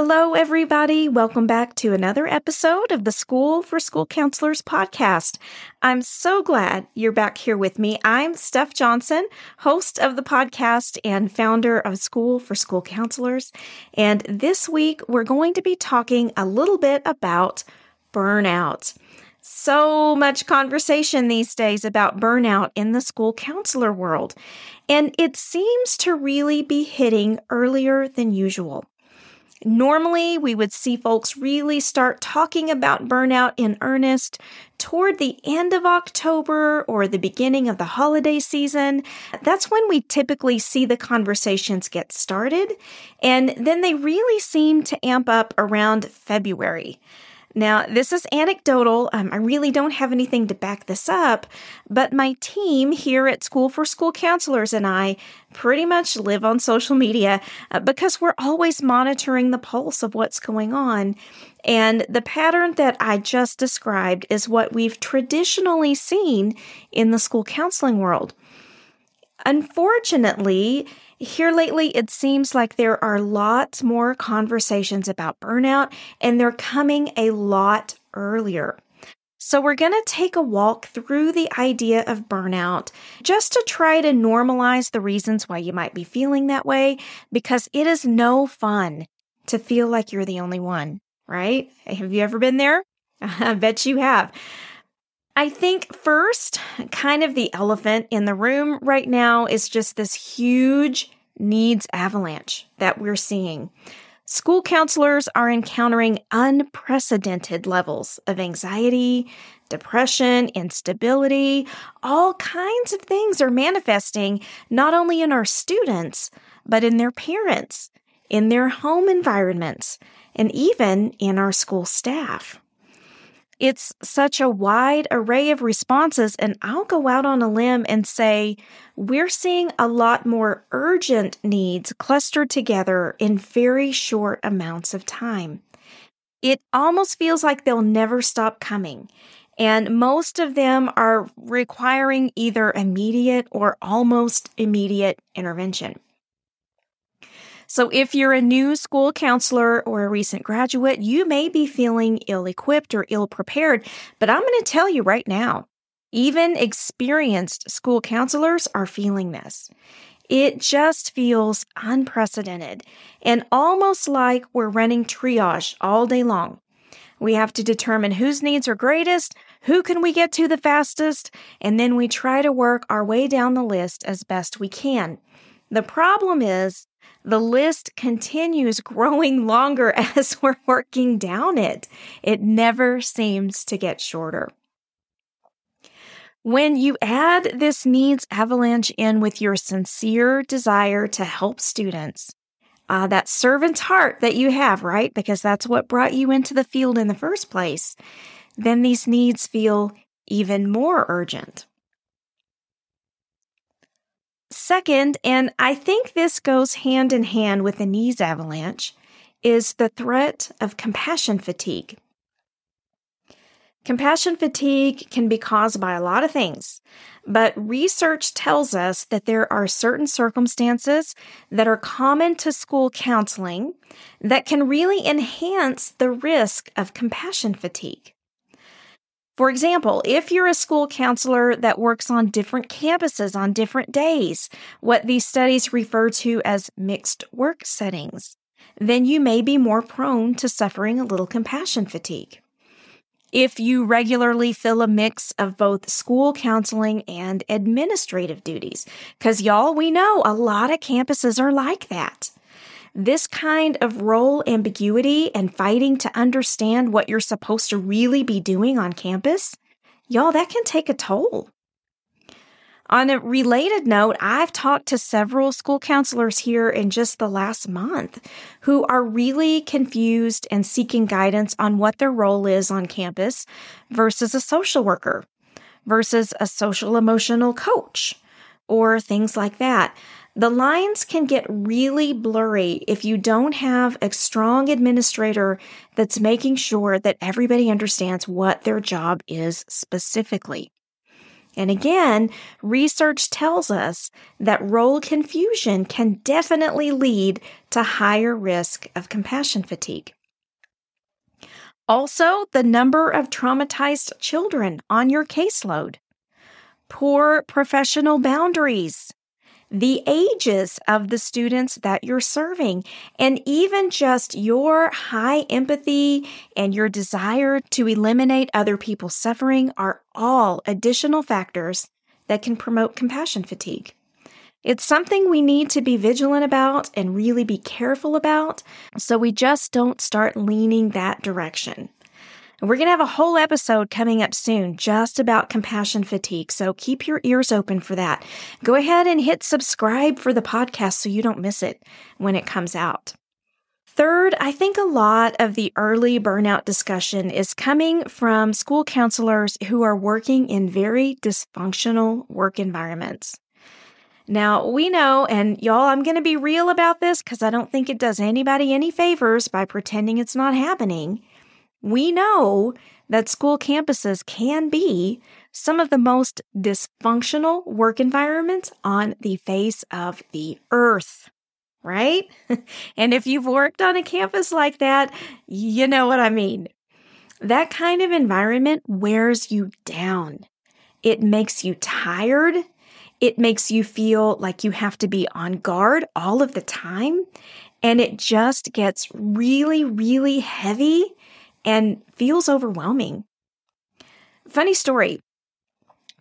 Hello, everybody. Welcome back to another episode of the School for School Counselors podcast. I'm so glad you're back here with me. I'm Steph Johnson, host of the podcast and founder of School for School Counselors. And this week, we're going to be talking a little bit about burnout. So much conversation these days about burnout in the school counselor world, and it seems to really be hitting earlier than usual. Normally, we would see folks really start talking about burnout in earnest toward the end of October or the beginning of the holiday season. That's when we typically see the conversations get started, and then they really seem to amp up around February. Now, this is anecdotal. Um, I really don't have anything to back this up, but my team here at School for School Counselors and I pretty much live on social media uh, because we're always monitoring the pulse of what's going on. And the pattern that I just described is what we've traditionally seen in the school counseling world. Unfortunately, here lately, it seems like there are lots more conversations about burnout, and they're coming a lot earlier. So, we're going to take a walk through the idea of burnout just to try to normalize the reasons why you might be feeling that way, because it is no fun to feel like you're the only one, right? Have you ever been there? I bet you have. I think first, kind of the elephant in the room right now is just this huge needs avalanche that we're seeing. School counselors are encountering unprecedented levels of anxiety, depression, instability. All kinds of things are manifesting not only in our students, but in their parents, in their home environments, and even in our school staff. It's such a wide array of responses, and I'll go out on a limb and say we're seeing a lot more urgent needs clustered together in very short amounts of time. It almost feels like they'll never stop coming. And most of them are requiring either immediate or almost immediate intervention. So, if you're a new school counselor or a recent graduate, you may be feeling ill equipped or ill prepared. But I'm going to tell you right now, even experienced school counselors are feeling this. It just feels unprecedented and almost like we're running triage all day long. We have to determine whose needs are greatest, who can we get to the fastest, and then we try to work our way down the list as best we can. The problem is the list continues growing longer as we're working down it. It never seems to get shorter. When you add this needs avalanche in with your sincere desire to help students, uh, that servant's heart that you have, right? Because that's what brought you into the field in the first place, then these needs feel even more urgent. Second, and I think this goes hand in hand with the needs avalanche, is the threat of compassion fatigue. Compassion fatigue can be caused by a lot of things, but research tells us that there are certain circumstances that are common to school counseling that can really enhance the risk of compassion fatigue. For example, if you're a school counselor that works on different campuses on different days, what these studies refer to as mixed work settings, then you may be more prone to suffering a little compassion fatigue. If you regularly fill a mix of both school counseling and administrative duties, because y'all, we know a lot of campuses are like that. This kind of role ambiguity and fighting to understand what you're supposed to really be doing on campus, y'all, that can take a toll. On a related note, I've talked to several school counselors here in just the last month who are really confused and seeking guidance on what their role is on campus versus a social worker, versus a social emotional coach, or things like that. The lines can get really blurry if you don't have a strong administrator that's making sure that everybody understands what their job is specifically. And again, research tells us that role confusion can definitely lead to higher risk of compassion fatigue. Also, the number of traumatized children on your caseload, poor professional boundaries, the ages of the students that you're serving, and even just your high empathy and your desire to eliminate other people's suffering are all additional factors that can promote compassion fatigue. It's something we need to be vigilant about and really be careful about so we just don't start leaning that direction. And we're going to have a whole episode coming up soon just about compassion fatigue. So keep your ears open for that. Go ahead and hit subscribe for the podcast so you don't miss it when it comes out. Third, I think a lot of the early burnout discussion is coming from school counselors who are working in very dysfunctional work environments. Now, we know, and y'all, I'm going to be real about this because I don't think it does anybody any favors by pretending it's not happening. We know that school campuses can be some of the most dysfunctional work environments on the face of the earth, right? and if you've worked on a campus like that, you know what I mean. That kind of environment wears you down. It makes you tired. It makes you feel like you have to be on guard all of the time. And it just gets really, really heavy and feels overwhelming. Funny story.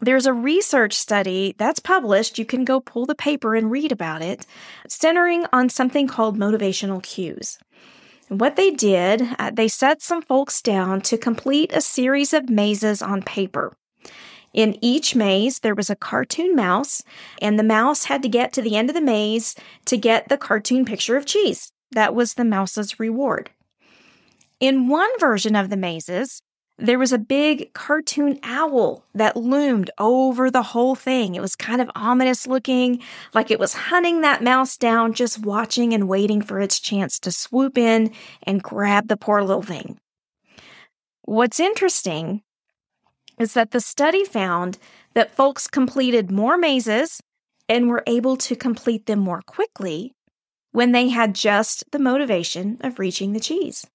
There's a research study that's published. You can go pull the paper and read about it, centering on something called motivational cues. What they did, uh, they set some folks down to complete a series of mazes on paper. In each maze, there was a cartoon mouse, and the mouse had to get to the end of the maze to get the cartoon picture of cheese. That was the mouse's reward. In one version of the mazes, there was a big cartoon owl that loomed over the whole thing. It was kind of ominous looking, like it was hunting that mouse down, just watching and waiting for its chance to swoop in and grab the poor little thing. What's interesting is that the study found that folks completed more mazes and were able to complete them more quickly when they had just the motivation of reaching the cheese.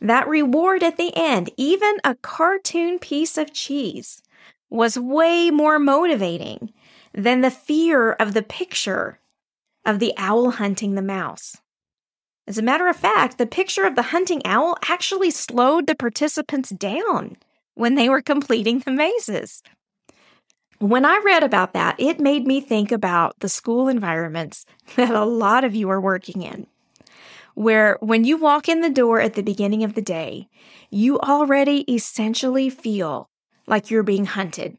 That reward at the end, even a cartoon piece of cheese, was way more motivating than the fear of the picture of the owl hunting the mouse. As a matter of fact, the picture of the hunting owl actually slowed the participants down when they were completing the mazes. When I read about that, it made me think about the school environments that a lot of you are working in where when you walk in the door at the beginning of the day, you already essentially feel like you're being hunted,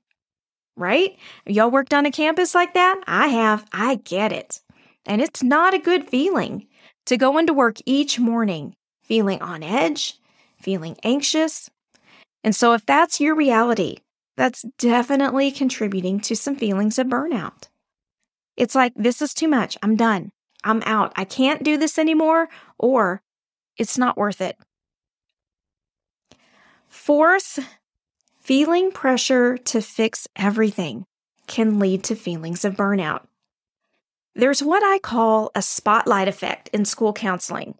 right? Y'all worked on a campus like that? I have. I get it. And it's not a good feeling to go into work each morning feeling on edge, feeling anxious. And so, if that's your reality, that's definitely contributing to some feelings of burnout. It's like, this is too much. I'm done. I'm out. I can't do this anymore, or it's not worth it. Fourth, feeling pressure to fix everything can lead to feelings of burnout. There's what I call a spotlight effect in school counseling.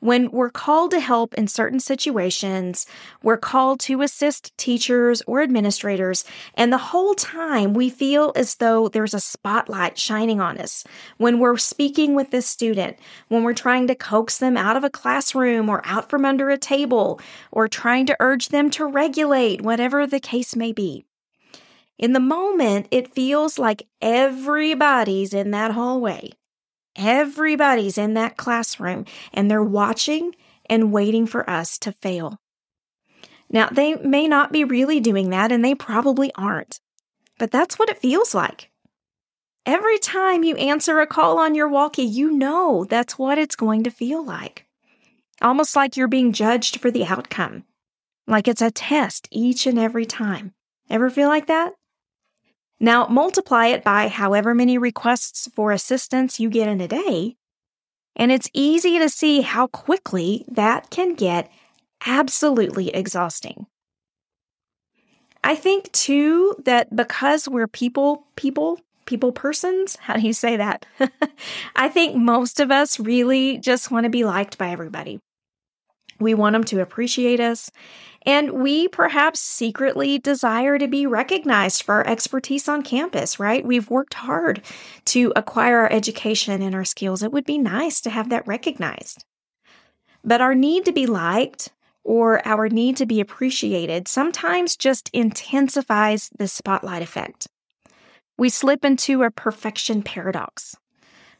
When we're called to help in certain situations, we're called to assist teachers or administrators, and the whole time we feel as though there's a spotlight shining on us. When we're speaking with this student, when we're trying to coax them out of a classroom or out from under a table, or trying to urge them to regulate, whatever the case may be. In the moment, it feels like everybody's in that hallway Everybody's in that classroom and they're watching and waiting for us to fail. Now, they may not be really doing that and they probably aren't, but that's what it feels like. Every time you answer a call on your walkie, you know that's what it's going to feel like. Almost like you're being judged for the outcome, like it's a test each and every time. Ever feel like that? Now, multiply it by however many requests for assistance you get in a day, and it's easy to see how quickly that can get absolutely exhausting. I think too that because we're people, people, people persons, how do you say that? I think most of us really just want to be liked by everybody. We want them to appreciate us. And we perhaps secretly desire to be recognized for our expertise on campus, right? We've worked hard to acquire our education and our skills. It would be nice to have that recognized. But our need to be liked or our need to be appreciated sometimes just intensifies the spotlight effect. We slip into a perfection paradox.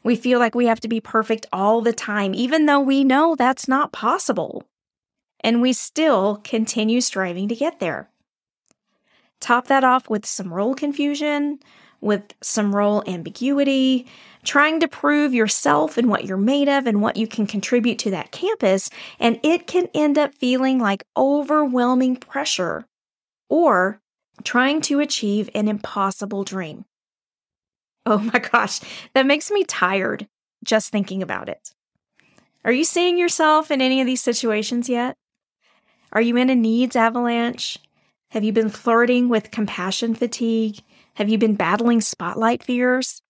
We feel like we have to be perfect all the time, even though we know that's not possible. And we still continue striving to get there. Top that off with some role confusion, with some role ambiguity, trying to prove yourself and what you're made of and what you can contribute to that campus, and it can end up feeling like overwhelming pressure or trying to achieve an impossible dream. Oh my gosh, that makes me tired just thinking about it. Are you seeing yourself in any of these situations yet? Are you in a needs avalanche? Have you been flirting with compassion fatigue? Have you been battling spotlight fears?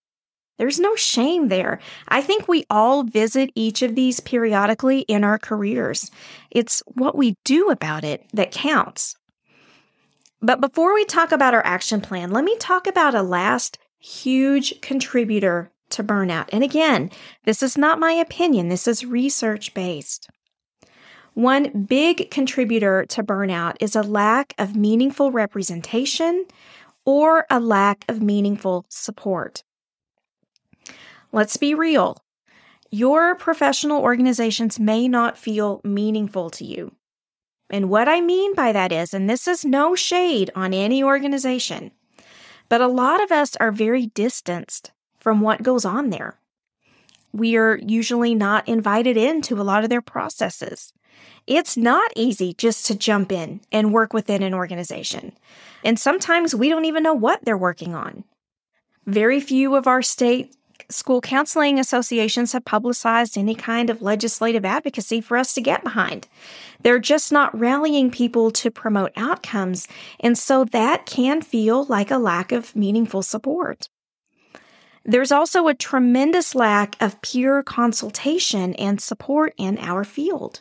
There's no shame there. I think we all visit each of these periodically in our careers. It's what we do about it that counts. But before we talk about our action plan, let me talk about a last huge contributor to burnout. And again, this is not my opinion, this is research based. One big contributor to burnout is a lack of meaningful representation or a lack of meaningful support. Let's be real. Your professional organizations may not feel meaningful to you. And what I mean by that is, and this is no shade on any organization, but a lot of us are very distanced from what goes on there. We are usually not invited into a lot of their processes. It's not easy just to jump in and work within an organization. And sometimes we don't even know what they're working on. Very few of our state school counseling associations have publicized any kind of legislative advocacy for us to get behind. They're just not rallying people to promote outcomes, and so that can feel like a lack of meaningful support. There's also a tremendous lack of peer consultation and support in our field.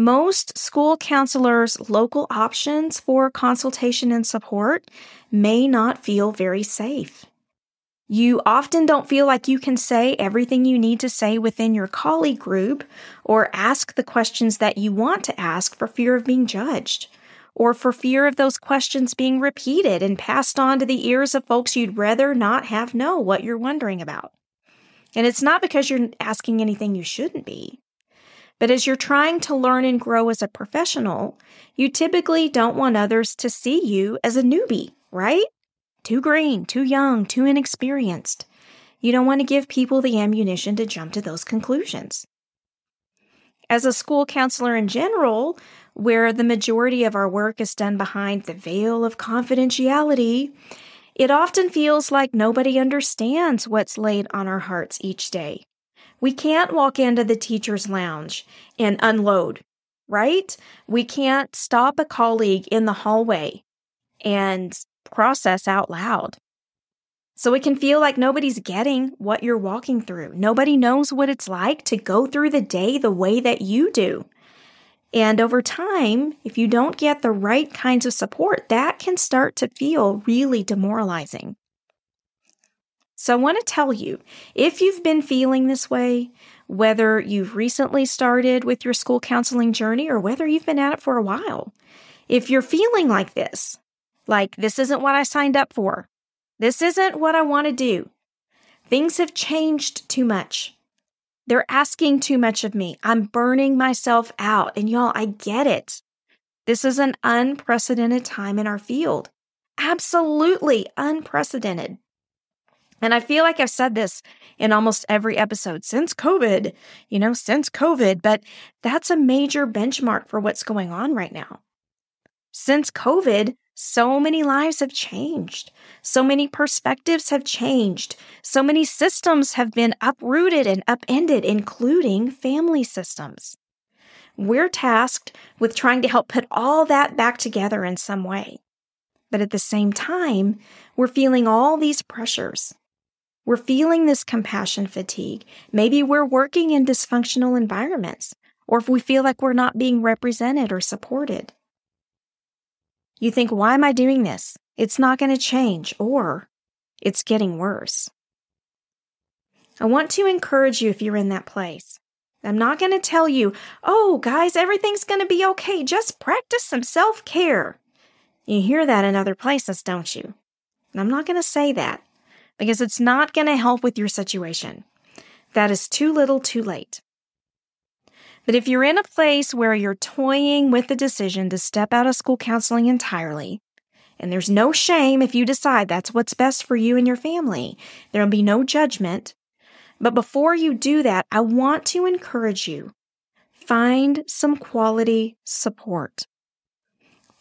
Most school counselors' local options for consultation and support may not feel very safe. You often don't feel like you can say everything you need to say within your colleague group or ask the questions that you want to ask for fear of being judged or for fear of those questions being repeated and passed on to the ears of folks you'd rather not have know what you're wondering about. And it's not because you're asking anything you shouldn't be. But as you're trying to learn and grow as a professional, you typically don't want others to see you as a newbie, right? Too green, too young, too inexperienced. You don't want to give people the ammunition to jump to those conclusions. As a school counselor in general, where the majority of our work is done behind the veil of confidentiality, it often feels like nobody understands what's laid on our hearts each day. We can't walk into the teacher's lounge and unload, right? We can't stop a colleague in the hallway and process out loud. So it can feel like nobody's getting what you're walking through. Nobody knows what it's like to go through the day the way that you do. And over time, if you don't get the right kinds of support, that can start to feel really demoralizing. So I want to tell you if you've been feeling this way, whether you've recently started with your school counseling journey or whether you've been at it for a while, if you're feeling like this, like, this isn't what I signed up for. This isn't what I want to do. Things have changed too much. They're asking too much of me. I'm burning myself out. And y'all, I get it. This is an unprecedented time in our field. Absolutely unprecedented. And I feel like I've said this in almost every episode since COVID, you know, since COVID, but that's a major benchmark for what's going on right now. Since COVID, so many lives have changed. So many perspectives have changed. So many systems have been uprooted and upended, including family systems. We're tasked with trying to help put all that back together in some way. But at the same time, we're feeling all these pressures. We're feeling this compassion fatigue. Maybe we're working in dysfunctional environments, or if we feel like we're not being represented or supported. You think, why am I doing this? It's not going to change, or it's getting worse. I want to encourage you if you're in that place. I'm not going to tell you, oh, guys, everything's going to be okay. Just practice some self care. You hear that in other places, don't you? I'm not going to say that because it's not going to help with your situation. That is too little too late. But if you're in a place where you're toying with the decision to step out of school counseling entirely, and there's no shame if you decide that's what's best for you and your family, there'll be no judgment. But before you do that, I want to encourage you find some quality support.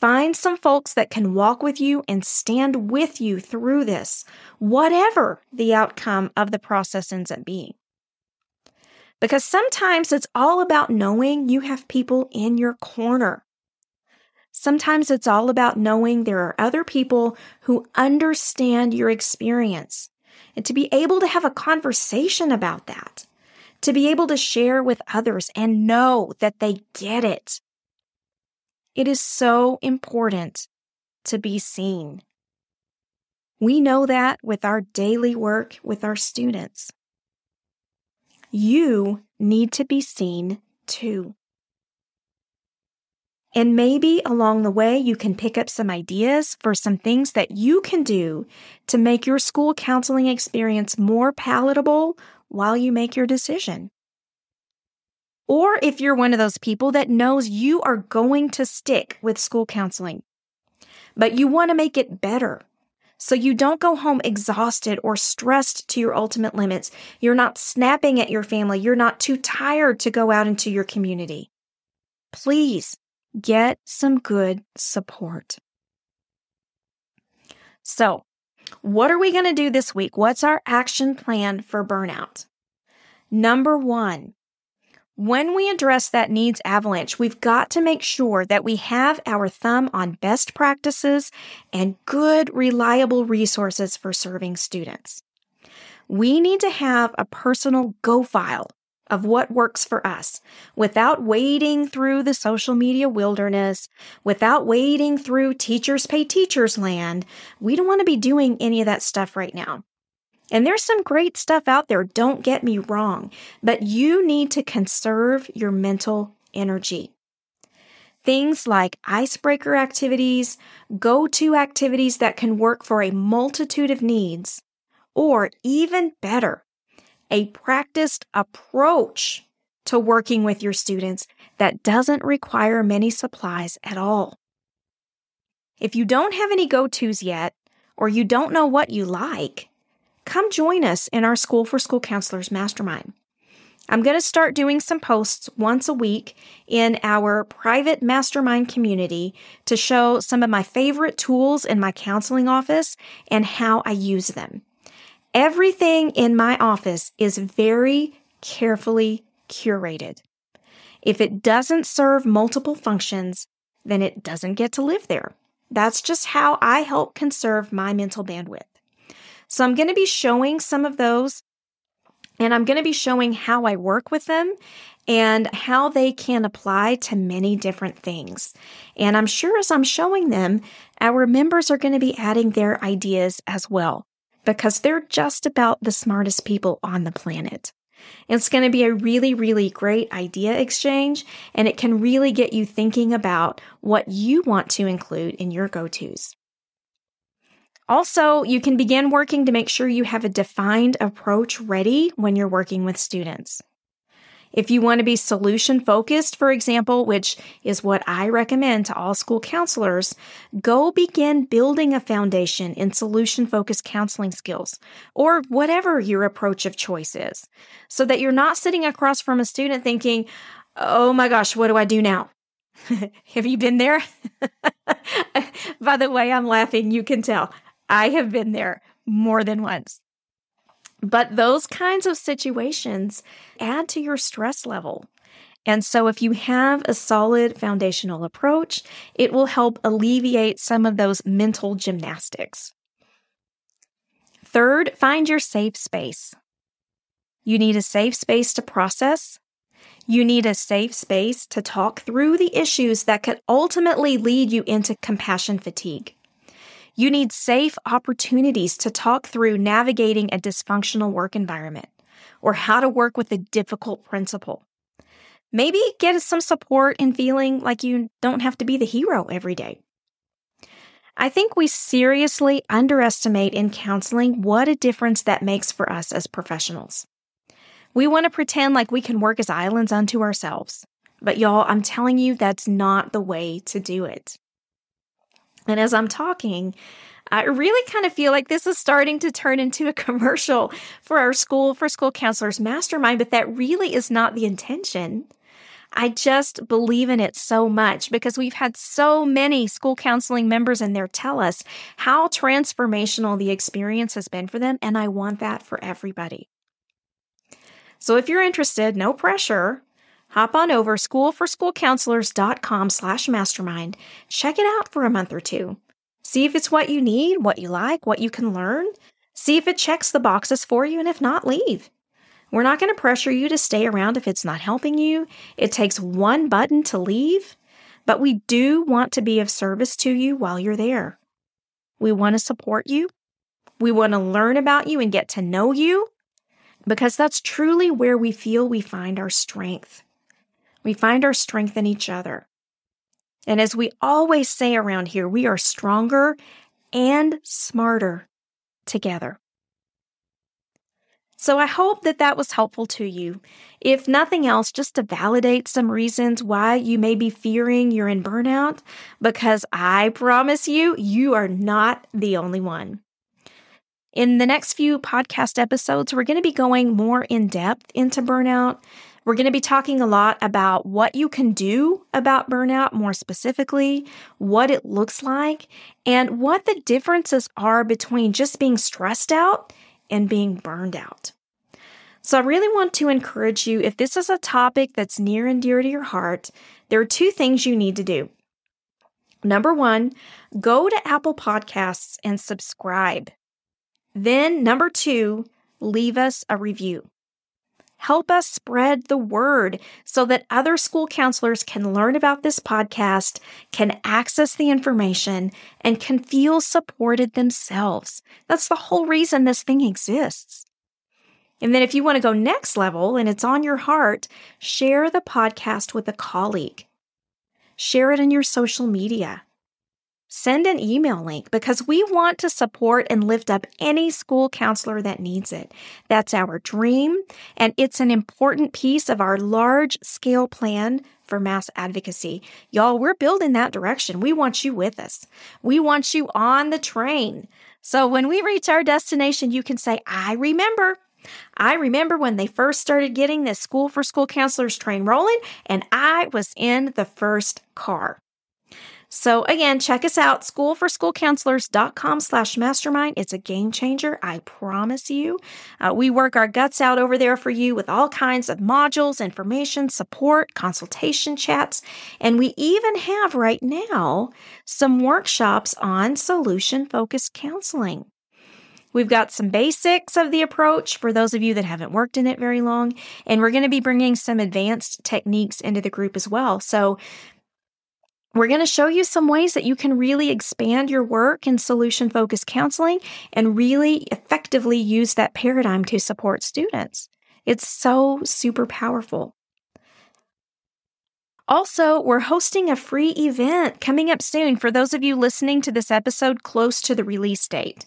Find some folks that can walk with you and stand with you through this, whatever the outcome of the process ends up being. Because sometimes it's all about knowing you have people in your corner. Sometimes it's all about knowing there are other people who understand your experience and to be able to have a conversation about that, to be able to share with others and know that they get it. It is so important to be seen. We know that with our daily work with our students. You need to be seen too. And maybe along the way, you can pick up some ideas for some things that you can do to make your school counseling experience more palatable while you make your decision. Or if you're one of those people that knows you are going to stick with school counseling, but you want to make it better. So you don't go home exhausted or stressed to your ultimate limits. You're not snapping at your family. You're not too tired to go out into your community. Please get some good support. So, what are we going to do this week? What's our action plan for burnout? Number one, when we address that needs avalanche, we've got to make sure that we have our thumb on best practices and good, reliable resources for serving students. We need to have a personal go file of what works for us without wading through the social media wilderness, without wading through teachers pay teachers land. We don't want to be doing any of that stuff right now. And there's some great stuff out there, don't get me wrong, but you need to conserve your mental energy. Things like icebreaker activities, go to activities that can work for a multitude of needs, or even better, a practiced approach to working with your students that doesn't require many supplies at all. If you don't have any go tos yet, or you don't know what you like, come join us in our School for School Counselors Mastermind. I'm going to start doing some posts once a week in our private mastermind community to show some of my favorite tools in my counseling office and how I use them. Everything in my office is very carefully curated. If it doesn't serve multiple functions, then it doesn't get to live there. That's just how I help conserve my mental bandwidth. So I'm going to be showing some of those and I'm going to be showing how I work with them and how they can apply to many different things. And I'm sure as I'm showing them, our members are going to be adding their ideas as well because they're just about the smartest people on the planet. It's going to be a really, really great idea exchange, and it can really get you thinking about what you want to include in your go tos. Also, you can begin working to make sure you have a defined approach ready when you're working with students. If you want to be solution focused, for example, which is what I recommend to all school counselors, go begin building a foundation in solution focused counseling skills or whatever your approach of choice is so that you're not sitting across from a student thinking, Oh my gosh, what do I do now? have you been there? By the way, I'm laughing. You can tell. I have been there more than once. But those kinds of situations add to your stress level. And so, if you have a solid foundational approach, it will help alleviate some of those mental gymnastics. Third, find your safe space. You need a safe space to process. You need a safe space to talk through the issues that could ultimately lead you into compassion fatigue. You need safe opportunities to talk through navigating a dysfunctional work environment or how to work with a difficult principal. Maybe get some support in feeling like you don't have to be the hero every day. I think we seriously underestimate in counseling what a difference that makes for us as professionals. We want to pretend like we can work as islands unto ourselves. But y'all, I'm telling you, that's not the way to do it. And as I'm talking, I really kind of feel like this is starting to turn into a commercial for our school for school counselors mastermind, but that really is not the intention. I just believe in it so much because we've had so many school counseling members in there tell us how transformational the experience has been for them. And I want that for everybody. So if you're interested, no pressure. Hop on over schoolforschoolcounselors.com slash mastermind. Check it out for a month or two. See if it's what you need, what you like, what you can learn. See if it checks the boxes for you, and if not, leave. We're not going to pressure you to stay around if it's not helping you. It takes one button to leave, but we do want to be of service to you while you're there. We want to support you. We want to learn about you and get to know you because that's truly where we feel we find our strength. We find our strength in each other. And as we always say around here, we are stronger and smarter together. So I hope that that was helpful to you. If nothing else, just to validate some reasons why you may be fearing you're in burnout, because I promise you, you are not the only one. In the next few podcast episodes, we're going to be going more in depth into burnout. We're going to be talking a lot about what you can do about burnout more specifically, what it looks like, and what the differences are between just being stressed out and being burned out. So, I really want to encourage you if this is a topic that's near and dear to your heart, there are two things you need to do. Number one, go to Apple Podcasts and subscribe. Then, number two, leave us a review. Help us spread the word so that other school counselors can learn about this podcast, can access the information, and can feel supported themselves. That's the whole reason this thing exists. And then, if you want to go next level and it's on your heart, share the podcast with a colleague. Share it in your social media send an email link because we want to support and lift up any school counselor that needs it. That's our dream, and it's an important piece of our large scale plan for mass advocacy. Y'all, we're building that direction. We want you with us. We want you on the train. So when we reach our destination, you can say, I remember. I remember when they first started getting this school for school counselors train rolling, and I was in the first car. So again, check us out, schoolforschoolcounselors.com slash mastermind. It's a game changer, I promise you. Uh, we work our guts out over there for you with all kinds of modules, information, support, consultation chats, and we even have right now some workshops on solution-focused counseling. We've got some basics of the approach for those of you that haven't worked in it very long, and we're going to be bringing some advanced techniques into the group as well. So we're going to show you some ways that you can really expand your work in solution focused counseling and really effectively use that paradigm to support students. It's so super powerful. Also, we're hosting a free event coming up soon for those of you listening to this episode close to the release date.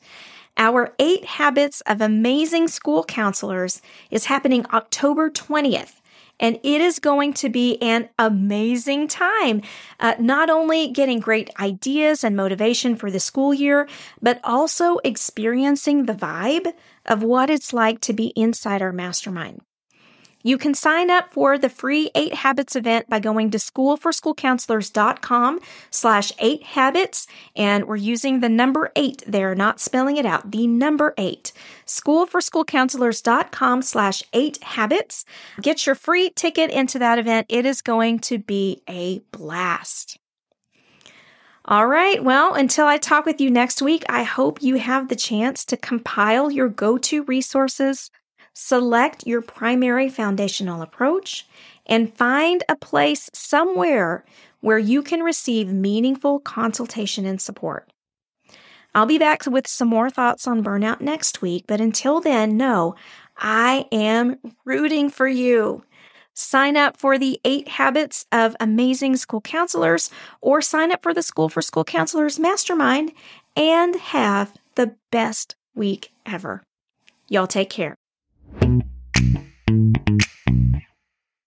Our Eight Habits of Amazing School Counselors is happening October 20th and it is going to be an amazing time. Uh, not only getting great ideas and motivation for the school year, but also experiencing the vibe of what it's like to be inside our mastermind. You can sign up for the free 8 Habits event by going to schoolforschoolcounselors.com slash 8 habits. And we're using the number 8 there, not spelling it out. The number 8. Schoolforschoolcounselors.com slash 8 habits. Get your free ticket into that event. It is going to be a blast. All right. Well, until I talk with you next week, I hope you have the chance to compile your go to resources, select your primary foundational approach, and find a place somewhere where you can receive meaningful consultation and support. I'll be back with some more thoughts on burnout next week, but until then, know I am rooting for you. Sign up for the eight habits of amazing school counselors or sign up for the School for School Counselors Mastermind and have the best week ever. Y'all take care. Thank you.